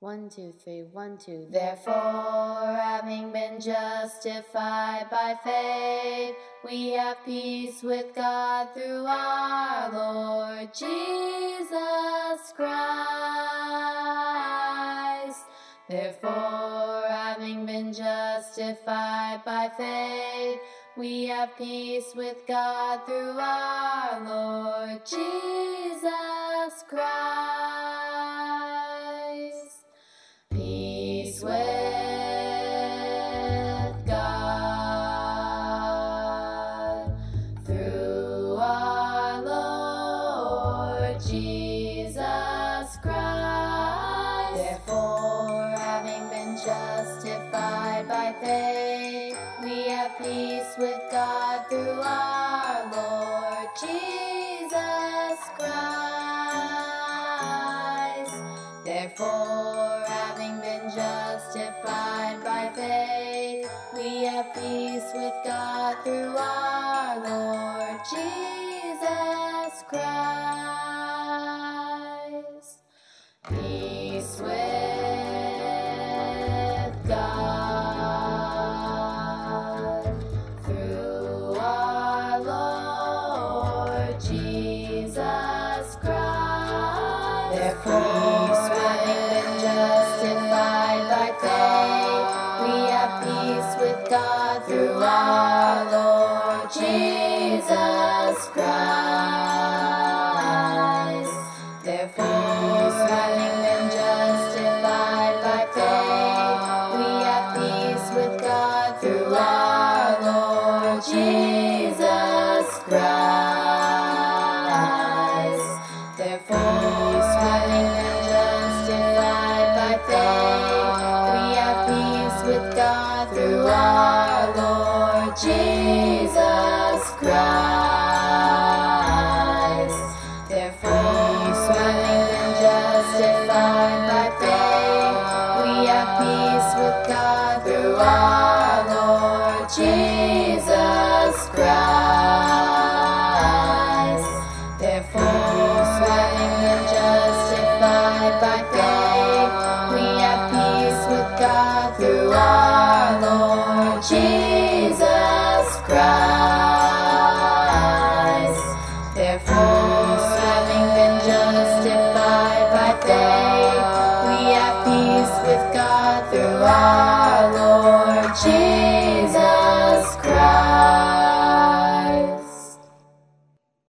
One, two, three, one, two. Therefore, having been justified by faith, we have peace with God through our Lord Jesus Christ. Therefore, having been justified by faith, we have peace with God through our Lord Jesus Christ. Jesus Christ. Therefore, having been justified by faith, we have peace with God through our Lord Jesus Christ. Therefore, having been justified by faith, we have peace with God through our Lord Jesus Christ. Peace with God through our Lord Jesus Christ. Therefore, Jesus Christ. Therefore, smiling and justified by faith. Bye.